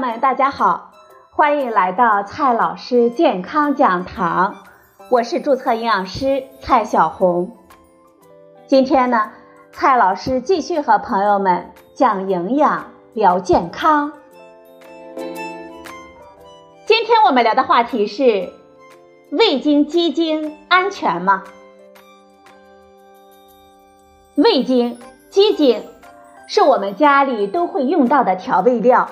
们，大家好，欢迎来到蔡老师健康讲堂，我是注册营养师蔡小红。今天呢，蔡老师继续和朋友们讲营养、聊健康。今天我们聊的话题是：味精鸡精安全吗？味精、鸡精是我们家里都会用到的调味料。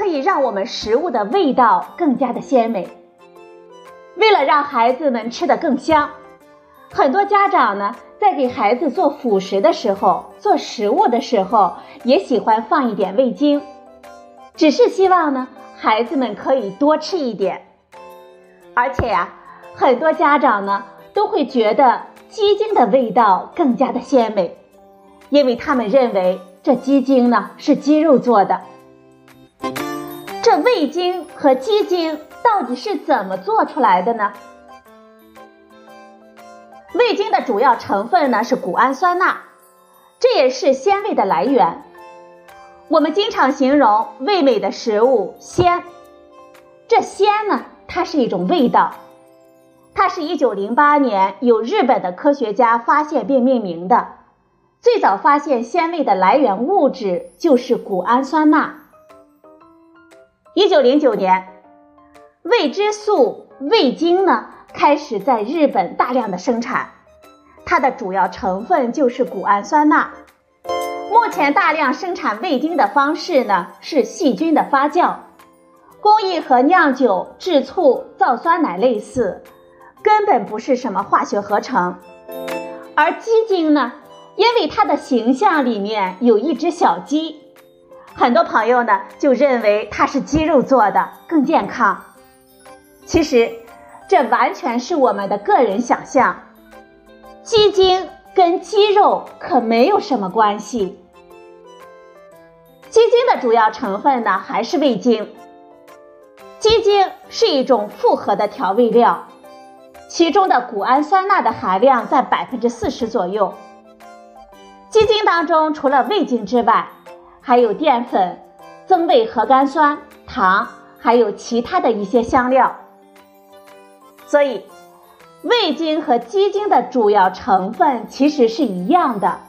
可以让我们食物的味道更加的鲜美。为了让孩子们吃得更香，很多家长呢在给孩子做辅食的时候、做食物的时候，也喜欢放一点味精，只是希望呢孩子们可以多吃一点。而且呀，很多家长呢都会觉得鸡精的味道更加的鲜美，因为他们认为这鸡精呢是鸡肉做的。这味精和鸡精到底是怎么做出来的呢？味精的主要成分呢是谷氨酸钠，这也是鲜味的来源。我们经常形容味美的食物鲜，这鲜呢，它是一种味道，它是一九零八年由日本的科学家发现并命名的。最早发现鲜味的来源物质就是谷氨酸钠。一九零九年，味之素味精呢开始在日本大量的生产，它的主要成分就是谷氨酸钠。目前大量生产味精的方式呢是细菌的发酵，工艺和酿酒、制醋、造酸奶类似，根本不是什么化学合成。而鸡精呢，因为它的形象里面有一只小鸡。很多朋友呢就认为它是鸡肉做的更健康，其实这完全是我们的个人想象。鸡精跟鸡肉可没有什么关系。鸡精的主要成分呢还是味精。鸡精是一种复合的调味料，其中的谷氨酸钠的含量在百分之四十左右。鸡精当中除了味精之外，还有淀粉、增味核苷酸、糖，还有其他的一些香料。所以，味精和鸡精的主要成分其实是一样的。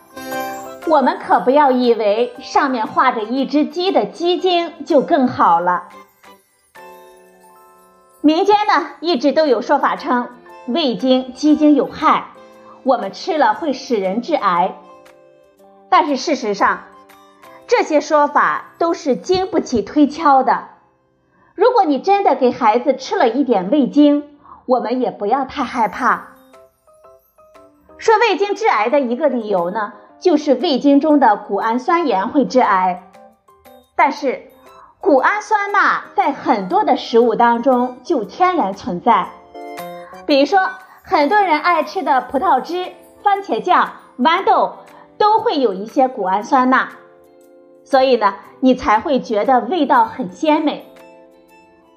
我们可不要以为上面画着一只鸡的鸡精就更好了。民间呢一直都有说法称味精、鸡精有害，我们吃了会使人致癌。但是事实上，这些说法都是经不起推敲的。如果你真的给孩子吃了一点味精，我们也不要太害怕。说味精致癌的一个理由呢，就是味精中的谷氨酸盐会致癌。但是，谷氨酸钠在很多的食物当中就天然存在，比如说很多人爱吃的葡萄汁、番茄酱、豌豆都会有一些谷氨酸钠。所以呢，你才会觉得味道很鲜美。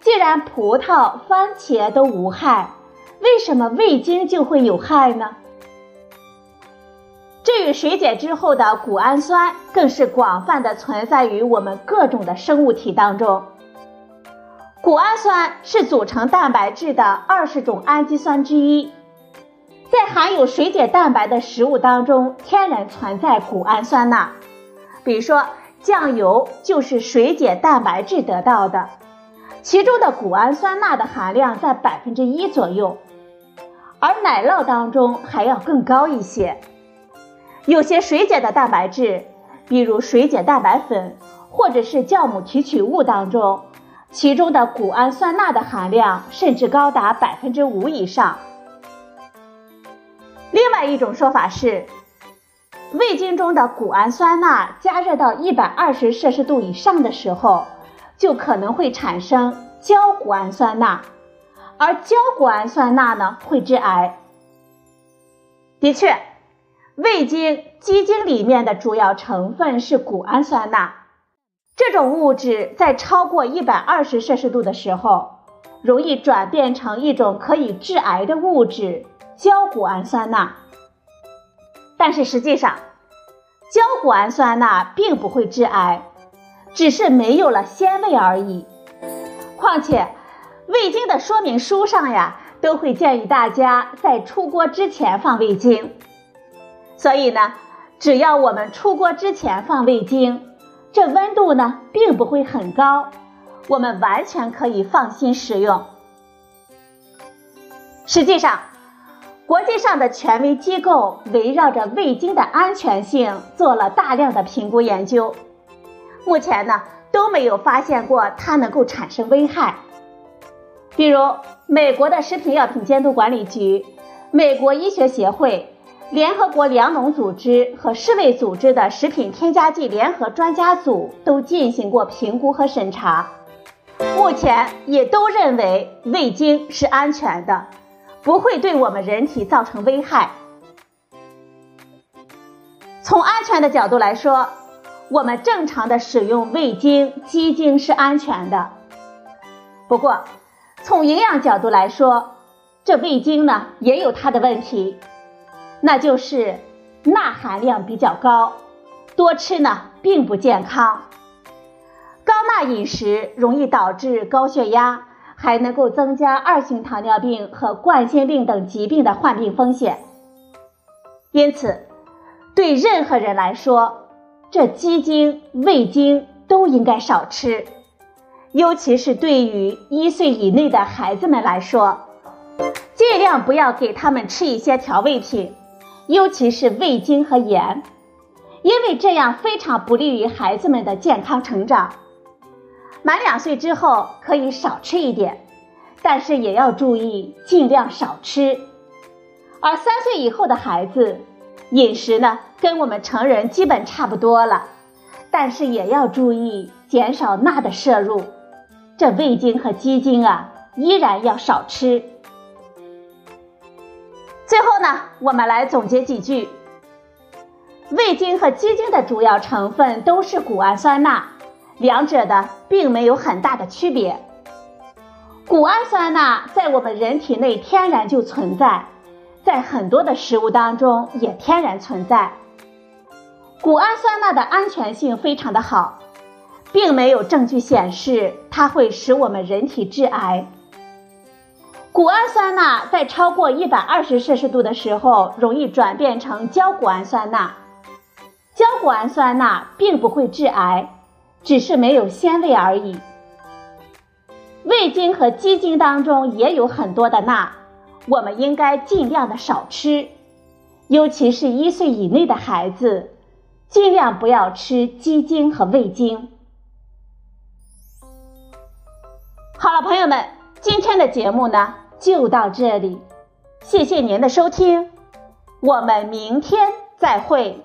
既然葡萄、番茄都无害，为什么味精就会有害呢？至于水解之后的谷氨酸，更是广泛的存在于我们各种的生物体当中。谷氨酸是组成蛋白质的二十种氨基酸之一，在含有水解蛋白的食物当中，天然存在谷氨酸钠，比如说。酱油就是水解蛋白质得到的，其中的谷氨酸钠的含量在百分之一左右，而奶酪当中还要更高一些。有些水解的蛋白质，比如水解蛋白粉或者是酵母提取物当中，其中的谷氨酸钠的含量甚至高达百分之五以上。另外一种说法是。味精中的谷氨酸钠加热到一百二十摄氏度以上的时候，就可能会产生焦谷氨酸钠，而焦谷氨酸钠呢会致癌。的确，味精、鸡精里面的主要成分是谷氨酸钠，这种物质在超过一百二十摄氏度的时候，容易转变成一种可以致癌的物质——焦谷氨酸钠。但是实际上，焦谷氨酸钠并不会致癌，只是没有了鲜味而已。况且，味精的说明书上呀，都会建议大家在出锅之前放味精。所以呢，只要我们出锅之前放味精，这温度呢并不会很高，我们完全可以放心食用。实际上，国际上的权威机构围绕着味精的安全性做了大量的评估研究，目前呢都没有发现过它能够产生危害。比如，美国的食品药品监督管理局、美国医学协会、联合国粮农组织和世卫组织的食品添加剂联合专家组都进行过评估和审查，目前也都认为味精是安全的。不会对我们人体造成危害。从安全的角度来说，我们正常的使用味精、鸡精是安全的。不过，从营养角度来说，这味精呢也有它的问题，那就是钠含量比较高，多吃呢并不健康。高钠饮食容易导致高血压。还能够增加二型糖尿病和冠心病等疾病的患病风险。因此，对任何人来说，这鸡精、味精都应该少吃，尤其是对于一岁以内的孩子们来说，尽量不要给他们吃一些调味品，尤其是味精和盐，因为这样非常不利于孩子们的健康成长。满两岁之后可以少吃一点，但是也要注意尽量少吃。而三岁以后的孩子，饮食呢跟我们成人基本差不多了，但是也要注意减少钠的摄入。这味精和鸡精啊，依然要少吃。最后呢，我们来总结几句：味精和鸡精的主要成分都是谷氨酸钠。两者的并没有很大的区别。谷氨酸钠在我们人体内天然就存在，在很多的食物当中也天然存在。谷氨酸钠的安全性非常的好，并没有证据显示它会使我们人体致癌。谷氨酸钠在超过一百二十摄氏度的时候，容易转变成焦谷氨酸钠。焦谷氨酸钠并不会致癌。只是没有鲜味而已。味精和鸡精当中也有很多的钠，我们应该尽量的少吃，尤其是一岁以内的孩子，尽量不要吃鸡精和味精。好了，朋友们，今天的节目呢就到这里，谢谢您的收听，我们明天再会。